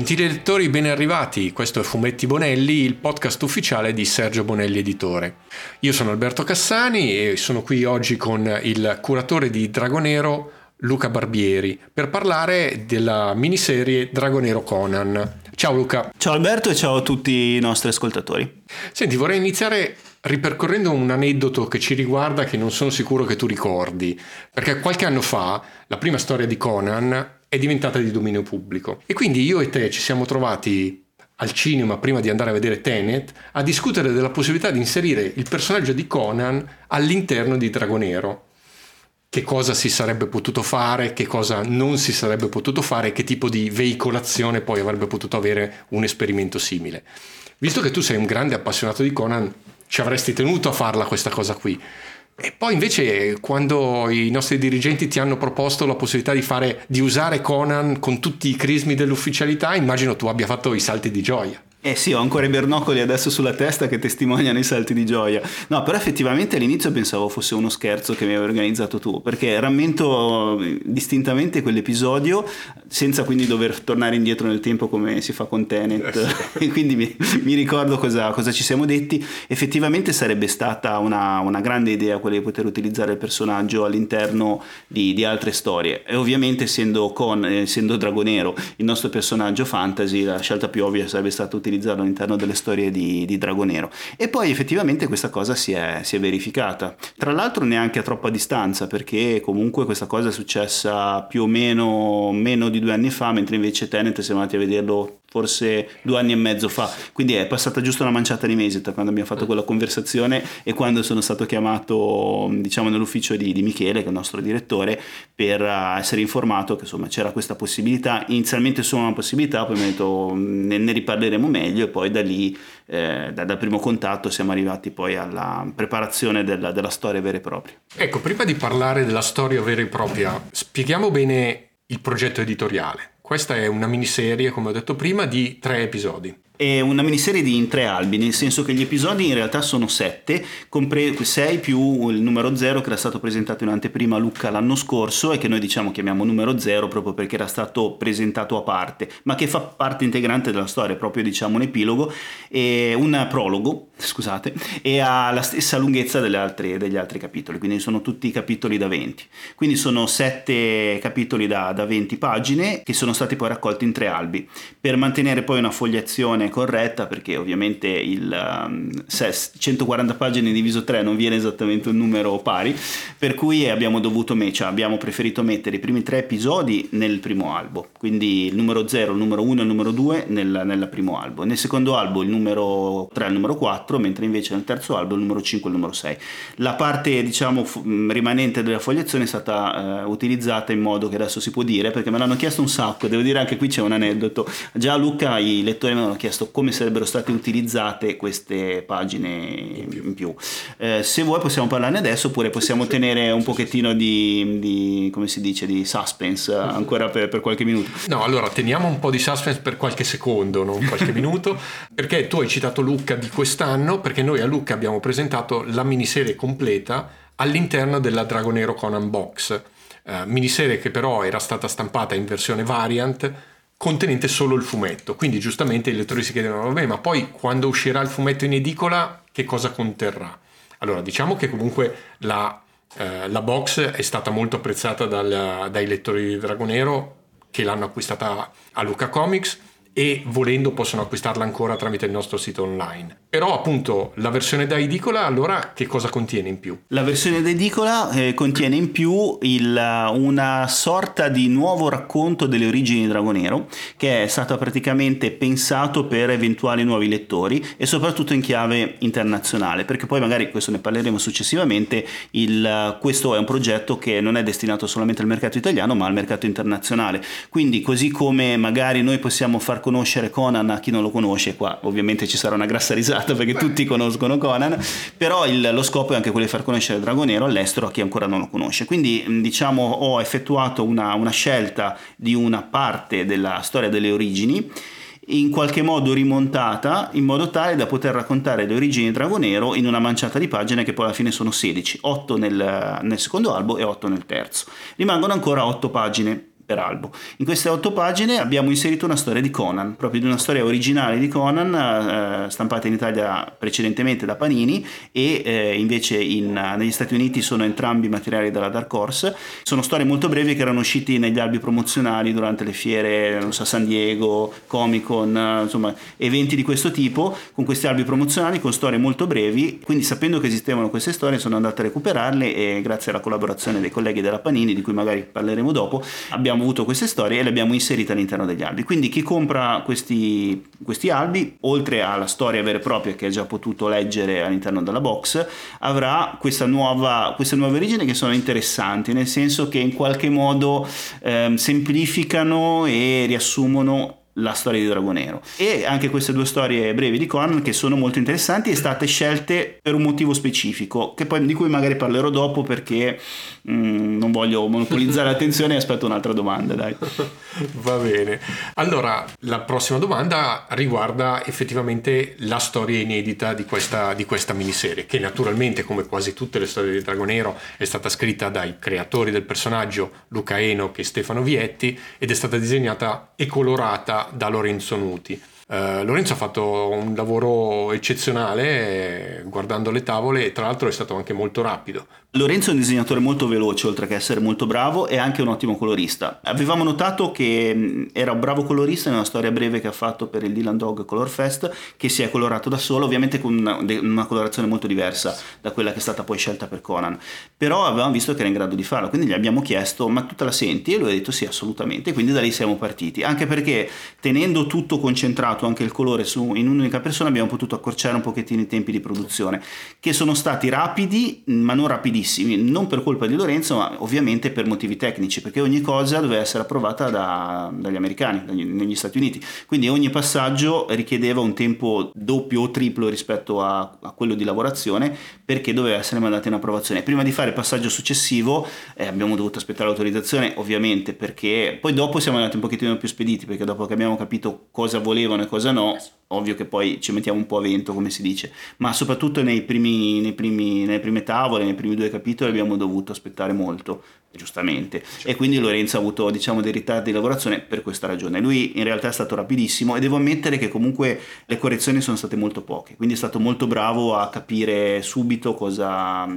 Gentili lettori, ben arrivati. Questo è Fumetti Bonelli, il podcast ufficiale di Sergio Bonelli Editore. Io sono Alberto Cassani e sono qui oggi con il curatore di Dragonero, Luca Barbieri, per parlare della miniserie Dragonero Conan. Ciao Luca. Ciao Alberto e ciao a tutti i nostri ascoltatori. Senti, vorrei iniziare ripercorrendo un aneddoto che ci riguarda che non sono sicuro che tu ricordi, perché qualche anno fa la prima storia di Conan è diventata di dominio pubblico. E quindi io e te ci siamo trovati al cinema prima di andare a vedere Tenet a discutere della possibilità di inserire il personaggio di Conan all'interno di Dragonero. Che cosa si sarebbe potuto fare, che cosa non si sarebbe potuto fare, che tipo di veicolazione poi avrebbe potuto avere un esperimento simile. Visto che tu sei un grande appassionato di Conan, ci avresti tenuto a farla questa cosa qui. E poi invece quando i nostri dirigenti ti hanno proposto la possibilità di, fare, di usare Conan con tutti i crismi dell'ufficialità, immagino tu abbia fatto i salti di gioia. Eh sì, ho ancora i bernocoli adesso sulla testa che testimoniano i salti di gioia. No, però effettivamente all'inizio pensavo fosse uno scherzo che mi avevi organizzato tu, perché rammento distintamente quell'episodio senza quindi dover tornare indietro nel tempo come si fa con Tenet. Eh e quindi mi, mi ricordo cosa, cosa, ci siamo detti. Effettivamente sarebbe stata una, una, grande idea quella di poter utilizzare il personaggio all'interno di, di altre storie. E ovviamente essendo, con, essendo Dragonero il nostro personaggio fantasy, la scelta più ovvia sarebbe stata utilizzare utilizzarlo all'interno delle storie di, di Dragonero. E poi effettivamente questa cosa si è, si è verificata. Tra l'altro neanche a troppa distanza, perché comunque questa cosa è successa più o meno meno di due anni fa, mentre invece Tenet siamo andati a vederlo forse due anni e mezzo fa, quindi è passata giusto una manciata di mesi tra quando abbiamo fatto quella conversazione e quando sono stato chiamato diciamo nell'ufficio di, di Michele che è il nostro direttore per uh, essere informato che insomma c'era questa possibilità, inizialmente solo una possibilità, poi mi ha detto ne, ne riparleremo meglio e poi da lì eh, da, dal primo contatto siamo arrivati poi alla preparazione della, della storia vera e propria. Ecco, prima di parlare della storia vera e propria, spieghiamo bene il progetto editoriale. Questa è una miniserie, come ho detto prima, di tre episodi. È una miniserie di in tre albi, nel senso che gli episodi in realtà sono sette, compre- sei più il numero zero che era stato presentato in anteprima a Lucca l'anno scorso e che noi diciamo chiamiamo numero zero proprio perché era stato presentato a parte, ma che fa parte integrante della storia, proprio diciamo un epilogo e un prologo, scusate, e ha la stessa lunghezza altre, degli altri capitoli, quindi sono tutti capitoli da 20. Quindi sono sette capitoli da, da 20 pagine che sono stati poi raccolti in tre albi, per mantenere poi una fogliazione corretta perché ovviamente il um, 140 pagine diviso 3 non viene esattamente un numero pari, per cui abbiamo dovuto cioè abbiamo preferito mettere i primi tre episodi nel primo albo, quindi il numero 0, il numero 1 e il numero 2 nel, nel primo albo, nel secondo albo il numero 3 e il numero 4, mentre invece nel terzo albo il numero 5 e il numero 6. La parte diciamo rimanente della fogliazione è stata uh, utilizzata in modo che adesso si può dire perché me l'hanno chiesto un sacco, devo dire anche qui c'è un aneddoto, già Luca i lettori mi hanno chiesto chiesto come sarebbero state utilizzate queste pagine in più. In più. Eh, se vuoi possiamo parlarne adesso oppure possiamo tenere un pochettino di, di come si dice, di suspense ancora per, per, qualche minuto. No, allora teniamo un po' di suspense per qualche secondo, non qualche minuto, perché tu hai citato Lucca di quest'anno, perché noi a Lucca abbiamo presentato la miniserie completa all'interno della Dragonero Conan Box. Uh, miniserie che però era stata stampata in versione variant contenente solo il fumetto. Quindi giustamente i lettori si chiedono, vabbè, ma poi quando uscirà il fumetto in edicola che cosa conterrà? Allora, diciamo che comunque la, eh, la box è stata molto apprezzata dal, dai lettori di Dragonero che l'hanno acquistata a Luca Comics e volendo possono acquistarla ancora tramite il nostro sito online. Però appunto la versione da edicola allora che cosa contiene in più? La versione da edicola eh, contiene in più il, una sorta di nuovo racconto delle origini di Dragonero che è stato praticamente pensato per eventuali nuovi lettori e soprattutto in chiave internazionale perché poi magari questo ne parleremo successivamente il, questo è un progetto che non è destinato solamente al mercato italiano ma al mercato internazionale quindi così come magari noi possiamo far conoscere Conan a chi non lo conosce qua ovviamente ci sarà una grassa risata perché tutti conoscono Conan, però il, lo scopo è anche quello di far conoscere Dragonero all'estero a chi ancora non lo conosce. Quindi diciamo ho effettuato una, una scelta di una parte della storia delle origini in qualche modo rimontata in modo tale da poter raccontare le origini di Dragonero in una manciata di pagine che poi alla fine sono 16, 8 nel, nel secondo albo e 8 nel terzo. Rimangono ancora 8 pagine per albo. In queste otto pagine abbiamo inserito una storia di Conan, proprio di una storia originale di Conan, eh, stampata in Italia precedentemente da Panini e eh, invece in, negli Stati Uniti sono entrambi materiali dalla Dark Horse. Sono storie molto brevi che erano usciti negli albi promozionali durante le fiere, non so, San Diego, Comic Con, eh, insomma, eventi di questo tipo, con questi albi promozionali con storie molto brevi. Quindi sapendo che esistevano queste storie sono andato a recuperarle e grazie alla collaborazione dei colleghi della Panini, di cui magari parleremo dopo, abbiamo abbiamo avuto queste storie e le abbiamo inserite all'interno degli albi. Quindi chi compra questi, questi albi, oltre alla storia vera e propria che ha già potuto leggere all'interno della box, avrà questa nuova, queste nuove origini che sono interessanti, nel senso che in qualche modo eh, semplificano e riassumono la storia di Dragonero e anche queste due storie brevi di Conan che sono molto interessanti e state scelte per un motivo specifico poi, di cui magari parlerò dopo perché mh, mm, non voglio monopolizzare l'attenzione e aspetto un'altra domanda dai. va bene allora la prossima domanda riguarda effettivamente la storia inedita di questa, di questa miniserie che naturalmente come quasi tutte le storie di Dragonero è stata scritta dai creatori del personaggio Luca Enoch e Stefano Vietti ed è stata disegnata e colorata da Lorenzo Nuti. Uh, Lorenzo ha fatto un lavoro eccezionale eh, guardando le tavole e tra l'altro è stato anche molto rapido Lorenzo è un disegnatore molto veloce, oltre che essere molto bravo, e anche un ottimo colorista. Avevamo notato che era un bravo colorista nella storia breve che ha fatto per il Dylan Dog Color Fest, che si è colorato da solo, ovviamente con una, una colorazione molto diversa da quella che è stata poi scelta per Conan. Però avevamo visto che era in grado di farlo, quindi gli abbiamo chiesto: Ma tu te la senti? E lui ha detto sì, assolutamente. Quindi da lì siamo partiti. Anche perché tenendo tutto concentrato, anche il colore, su, in un'unica persona, abbiamo potuto accorciare un pochettino i tempi di produzione, che sono stati rapidi, ma non rapidissimi bellissimi, non per colpa di Lorenzo, ma ovviamente per motivi tecnici, perché ogni cosa doveva essere approvata da, dagli americani, dagli, negli Stati Uniti. Quindi ogni passaggio richiedeva un tempo doppio o triplo rispetto a, a quello di lavorazione, perché doveva essere mandato in approvazione. Prima di fare il passaggio successivo eh, abbiamo dovuto aspettare l'autorizzazione, ovviamente, perché poi dopo siamo andati un pochettino più spediti, perché dopo che abbiamo capito cosa volevano e cosa no, ovvio che poi ci mettiamo un po' a vento, come si dice, ma soprattutto nei primi, nei primi, nelle prime tavole, nei primi due capitoli abbiamo dovuto aspettare molto, giustamente, certo. e quindi Lorenzo ha avuto diciamo dei ritardi di lavorazione per questa ragione. Lui in realtà è stato rapidissimo e devo ammettere che comunque le correzioni sono state molto poche, quindi è stato molto bravo a capire subito cosa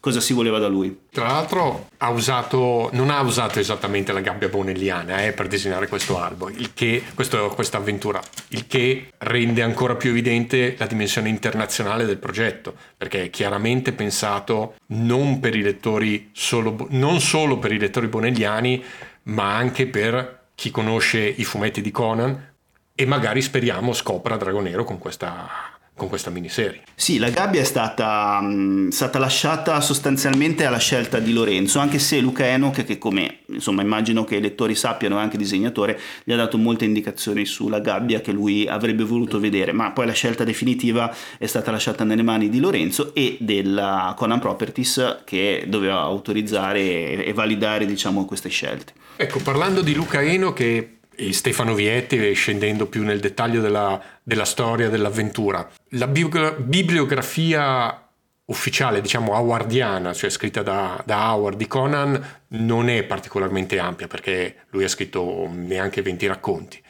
cosa si voleva da lui. Tra l'altro ha usato, non ha usato esattamente la gabbia bonelliana eh, per disegnare questo albo, che, questo, questa avventura, il che rende ancora più evidente la dimensione internazionale del progetto, perché è chiaramente pensato non solo, non solo per i lettori bonelliani, ma anche per chi conosce i fumetti di Conan e magari speriamo scopra Dragonero con questa con questa miniserie. Sì, la gabbia è stata, mh, stata, lasciata sostanzialmente alla scelta di Lorenzo, anche se Luca Enoch, che come insomma immagino che i lettori sappiano è anche disegnatore, gli ha dato molte indicazioni sulla gabbia che lui avrebbe voluto vedere, ma poi la scelta definitiva è stata lasciata nelle mani di Lorenzo e della Conan Properties che doveva autorizzare e validare diciamo queste scelte. Ecco, parlando di Luca Eno che e Stefano Vietti, scendendo più nel dettaglio della, della storia, dell'avventura. La bibliografia ufficiale, diciamo howardiana, cioè scritta da, da, Howard di Conan, non è particolarmente ampia perché lui ha scritto neanche 20 racconti.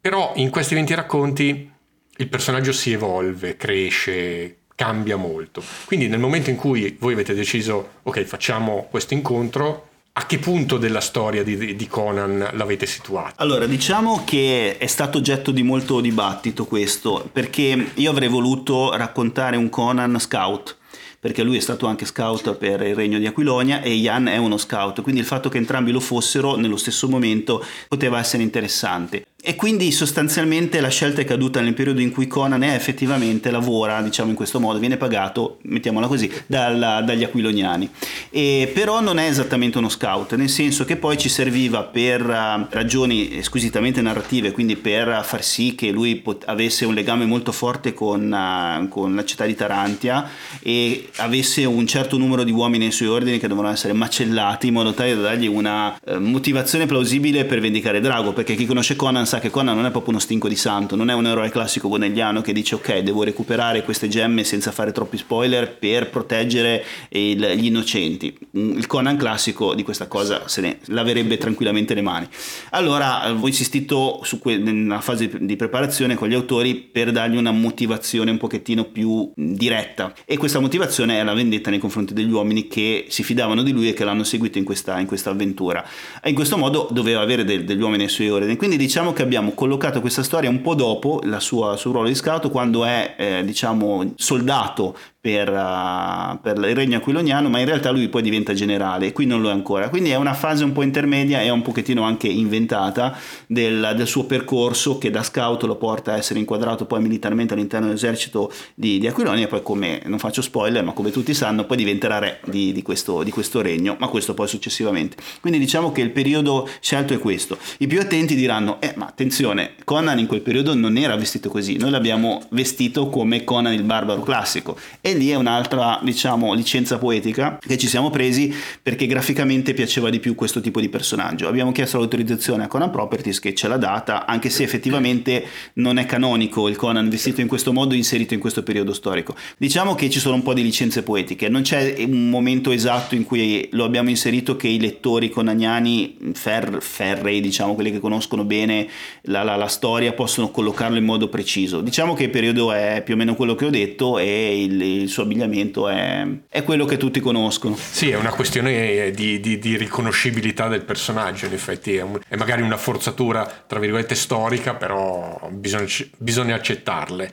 Però in questi 20 racconti il personaggio si evolve, cresce, cambia molto. Quindi nel momento in cui voi avete deciso, ok, facciamo questo incontro, a che punto della storia di, di, Conan l'avete situato? Allora, diciamo che è stato oggetto di molto dibattito questo, perché io avrei voluto raccontare un Conan scout perché lui è stato anche scout per il regno di Aquilonia e Ian è uno scout, quindi il fatto che entrambi lo fossero nello stesso momento poteva essere interessante. E quindi sostanzialmente la scelta è caduta nel periodo in cui Conan è effettivamente lavora, diciamo in questo modo, viene pagato, mettiamola così, dalla, dagli aquiloniani. E però non è esattamente uno scout, nel senso che poi ci serviva per uh, ragioni squisitamente narrative, quindi per far sì che lui pot- avesse un legame molto forte con, uh, con, la città di Tarantia e avesse un certo numero di uomini nei suoi ordini che dovevano essere macellati in modo tale da dargli una uh, motivazione plausibile per vendicare Drago, perché chi conosce Conan sa sa che Conan non è proprio uno stinco di santo, non è un eroe classico bonelliano che dice ok, devo recuperare queste gemme senza fare troppi spoiler per proteggere il, gli innocenti. Mm, il Conan classico di questa cosa se ne laverebbe tranquillamente le mani. Allora ho insistito su que- nella fase di preparazione con gli autori per dargli una motivazione un pochettino più diretta e questa motivazione è la vendetta nei confronti degli uomini che si fidavano di lui e che l'hanno seguito in questa, in questa avventura. E in questo modo doveva avere de- degli uomini ai suoi ordini. Quindi diciamo che abbiamo collocato questa storia un po' dopo la sua, il suo ruolo di scout quando è eh, diciamo soldato per, uh, per, il regno aquiloniano, ma in realtà lui poi diventa generale qui non lo è ancora. Quindi è una fase un po' intermedia e un pochettino anche inventata del, del, suo percorso che da scout lo porta a essere inquadrato poi militarmente all'interno dell'esercito di, di Aquilonia e poi come, non faccio spoiler, ma come tutti sanno, poi diventerà re di, di, questo, di questo regno, ma questo poi successivamente. Quindi diciamo che il periodo scelto è questo. I più attenti diranno, eh ma attenzione, Conan in quel periodo non era vestito così, noi l'abbiamo vestito come Conan il barbaro classico e lì è un'altra, diciamo, licenza poetica che ci siamo presi perché graficamente piaceva di più questo tipo di personaggio. Abbiamo chiesto l'autorizzazione a Conan Properties che ce l'ha data, anche se effettivamente non è canonico il Conan vestito in questo modo inserito in questo periodo storico. Diciamo che ci sono un po' di licenze poetiche, non c'è un momento esatto in cui lo abbiamo inserito che i lettori conaniani fer, ferrei, diciamo quelli che conoscono bene la, la, la storia, possono collocarlo in modo preciso. Diciamo che il periodo è più o meno quello che ho detto e il, il suo abbigliamento è, è, quello che tutti conoscono. Sì, è una questione di, di, di riconoscibilità del personaggio, in effetti è, un, è, magari una forzatura, tra virgolette, storica, però bisogna, bisogna accettarle.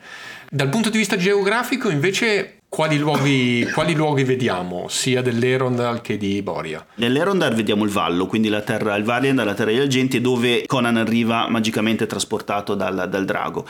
Dal punto di vista geografico, invece, quali luoghi, quali luoghi, vediamo, sia dell'Erondal che di Boria? Nell'Erondal vediamo il Vallo, quindi la terra, il Valiant, la terra degli agenti, dove Conan arriva magicamente trasportato dal, dal drago.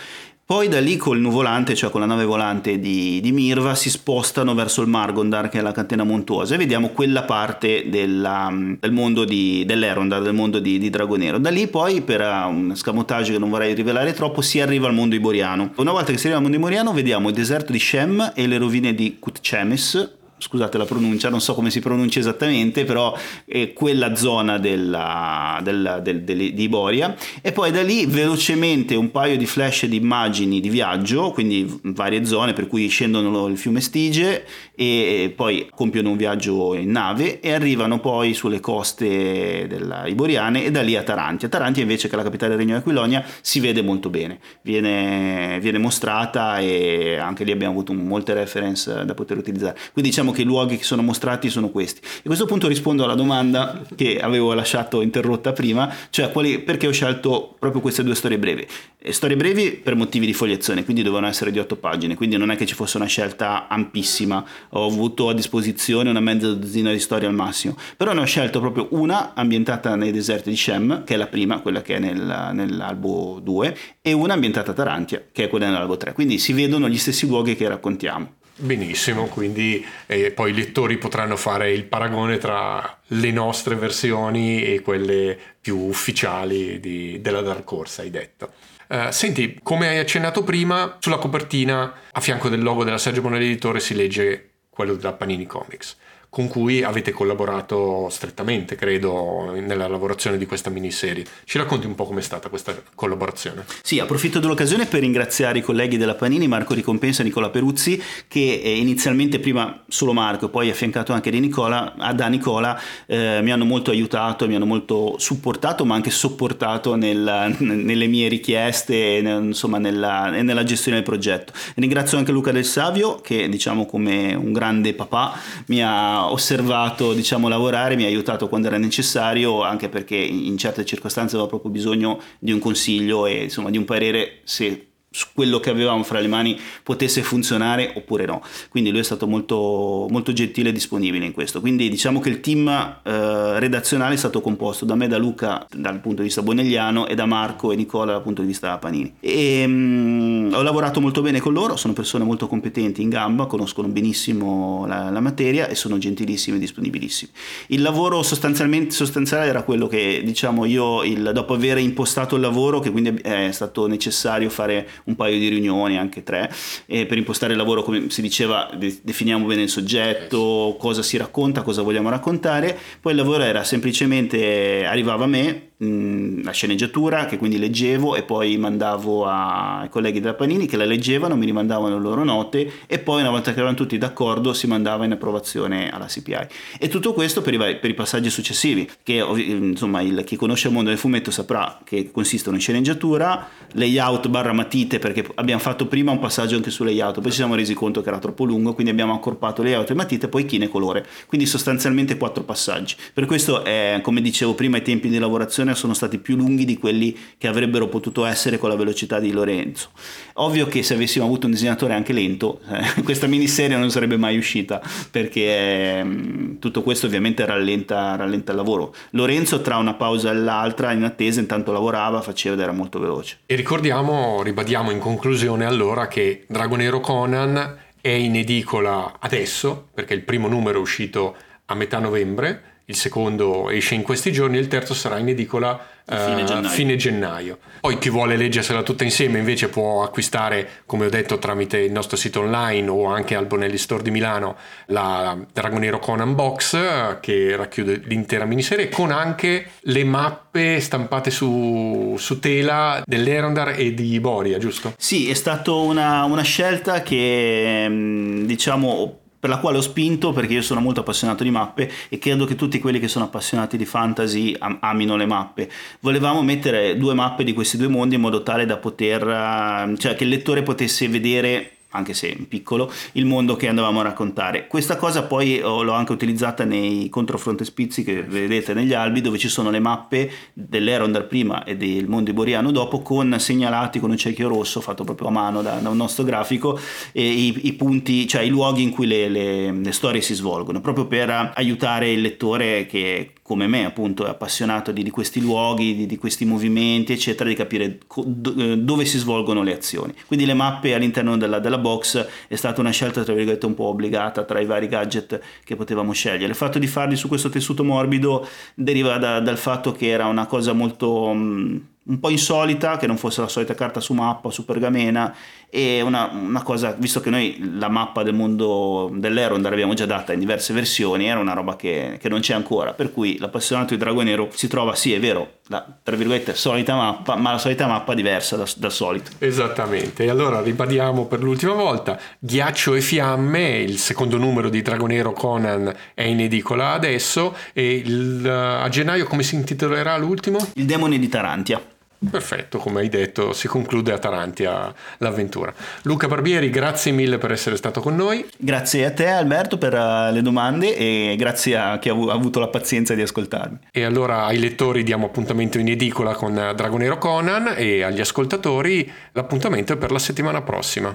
Poi da lì col nuvolante, cioè con la nave volante di, di, Mirva, si spostano verso il Margondar, che è la catena montuosa, e vediamo quella parte della, del mondo di, dell'Erondar, del mondo di, di Dragonero. Da lì poi, per uh, un scamotaggio che non vorrei rivelare troppo, si arriva al mondo iboriano. Una volta che si arriva al mondo iboriano, vediamo il deserto di Shem e le rovine di Kutchemes, scusate la pronuncia, non so come si pronuncia esattamente, però è quella zona della, della, del, del, di Iboria. E poi da lì velocemente un paio di flash di immagini di viaggio, quindi varie zone per cui scendono il fiume Stige e poi compiono un viaggio in nave e arrivano poi sulle coste della iboriane e da lì a Tarantia. Tarantia invece che è la capitale del Regno di Aquilonia si vede molto bene, viene, viene mostrata e anche lì abbiamo avuto molte reference da poter utilizzare. Quindi diciamo che i luoghi che sono mostrati sono questi. A questo punto rispondo alla domanda che avevo lasciato interrotta prima, cioè quali, perché ho scelto proprio queste due storie brevi. E storie brevi per motivi di fogliazione, quindi dovevano essere di otto pagine, quindi non è che ci fosse una scelta ampissima, ho avuto a disposizione una mezza dozzina di storie al massimo, però ne ho scelto proprio una ambientata nei deserti di Shem, che è la prima, quella che è nel, nell'albo 2, e una ambientata a Tarantia, che è quella nell'albo 3, quindi si vedono gli stessi luoghi che raccontiamo. Benissimo, quindi eh, poi i lettori potranno fare il paragone tra le nostre versioni e quelle più ufficiali di, della Dark Horse, hai detto. Uh, senti, come hai accennato prima, sulla copertina a fianco del logo della Sergio Bonelli Editore si legge quello della Panini Comics con cui avete collaborato strettamente, credo, nella lavorazione di questa miniserie. Ci racconti un po' com'è stata questa collaborazione? Sì, approfitto dell'occasione per ringraziare i colleghi della Panini, Marco Ricompensa e Nicola Peruzzi, che eh, inizialmente prima solo Marco, poi affiancato anche di Nicola, da Nicola, eh, mi hanno molto aiutato, mi hanno molto supportato, ma anche sopportato nel, nelle mie richieste e insomma nella, nella gestione del progetto. ringrazio anche Luca Del Savio, che diciamo come un grande papà mi ha osservato diciamo, lavorare, mi ha aiutato quando era necessario, anche perché in certe circostanze avevo proprio bisogno di un consiglio e insomma, di un parere se quello che avevamo fra le mani potesse funzionare oppure no. Quindi lui è stato molto, molto gentile e disponibile in questo. Quindi diciamo che il team eh, redazionale è stato composto da me, da Luca dal punto di vista bonelliano e da Marco e Nicola dal punto di vista Panini. E, mh, mm, ho lavorato molto bene con loro, sono persone molto competenti in gamba, conoscono benissimo la, la materia e sono gentilissimi e disponibilissimi. Il lavoro sostanzialmente sostanziale era quello che diciamo io il, dopo aver impostato il lavoro, che quindi è stato necessario fare un paio di riunioni, anche tre, e per impostare il lavoro, come si diceva, de- definiamo bene il soggetto, cosa si racconta, cosa vogliamo raccontare, poi il lavoro era semplicemente, arrivava a me, la sceneggiatura che quindi leggevo e poi mandavo ai colleghi della Panini che la leggevano, mi rimandavano le loro note e poi una volta che erano tutti d'accordo si mandava in approvazione alla CPI. E tutto questo per i, per i passaggi successivi, che insomma il, chi conosce il mondo del fumetto saprà che consistono in sceneggiatura, layout barra matite perché abbiamo fatto prima un passaggio anche su layout, poi ci siamo resi conto che era troppo lungo, quindi abbiamo accorpato layout e matite, poi chine e colore, quindi sostanzialmente quattro passaggi. Per questo, è, come dicevo prima, i tempi di lavorazione sono stati più lunghi di quelli che avrebbero potuto essere con la velocità di Lorenzo. Ovvio che se avessimo avuto un disegnatore anche lento, eh, questa miniserie non sarebbe mai uscita perché eh, tutto questo ovviamente rallenta, rallenta il lavoro. Lorenzo tra una pausa e l'altra in attesa intanto lavorava, faceva ed era molto veloce. E ricordiamo, ribadiamo in conclusione allora che Dragonero Conan è in edicola adesso, perché il primo numero è uscito a metà novembre, il secondo esce in questi giorni, il terzo sarà in edicola fine, uh, gennaio. fine gennaio. Poi chi vuole leggersela tutta insieme invece può acquistare, come ho detto, tramite il nostro sito online o anche al Bonelli Store di Milano la Dragonero Conan Box che racchiude l'intera miniserie con anche le mappe stampate su, su tela dell'Erondar e di Boria, giusto? Sì, è stata una, una scelta che mm, diciamo per la quale ho spinto perché io sono molto appassionato di mappe e credo che tutti quelli che sono appassionati di fantasy am- amino le mappe. Volevamo mettere due mappe di questi due mondi in modo tale da poter, eh, cioè che il lettore potesse vedere anche se piccolo, il mondo che andavamo a raccontare. Questa cosa poi oh, l'ho anche utilizzata nei controfrontespizi che vedete negli albi, dove ci sono le mappe dell'Erondar prima e del mondo iboriano dopo, con segnalati con un cerchio rosso fatto proprio a mano da, da un nostro grafico, i, i, punti, cioè i luoghi in cui le, le, le storie si svolgono, proprio per aiutare il lettore che come me appunto è appassionato di, di questi luoghi, di, di, questi movimenti eccetera, di capire co- eh, dove si svolgono le azioni. Quindi le mappe all'interno della, della box è stata una scelta tra virgolette un po' obbligata tra i vari gadget che potevamo scegliere. Il fatto di farli su questo tessuto morbido deriva da, dal fatto che era una cosa molto... Mh, mm, un po' insolita, che non fosse la solita carta su mappa o su pergamena e una, una, cosa, visto che noi la mappa del mondo dell'Erond l'abbiamo già data in diverse versioni, era una roba che, che non c'è ancora, per cui l'appassionato di Drago Nero si trova, sì è vero, la tra virgolette solita mappa, ma la solita mappa diversa da, dal solito. Esattamente, e allora ribadiamo per l'ultima volta, Ghiaccio e Fiamme, il secondo numero di Drago Nero Conan è in edicola adesso e il, a gennaio come si intitolerà l'ultimo? Il demone di Tarantia. Perfetto, come hai detto, si conclude a Tarantia l'avventura. Luca Barbieri, grazie mille per essere stato con noi. Grazie a te Alberto per uh, le domande e grazie a chi ha avuto la pazienza di ascoltarmi. E allora ai lettori diamo appuntamento in edicola con Dragonero Conan e agli ascoltatori l'appuntamento è per la settimana prossima.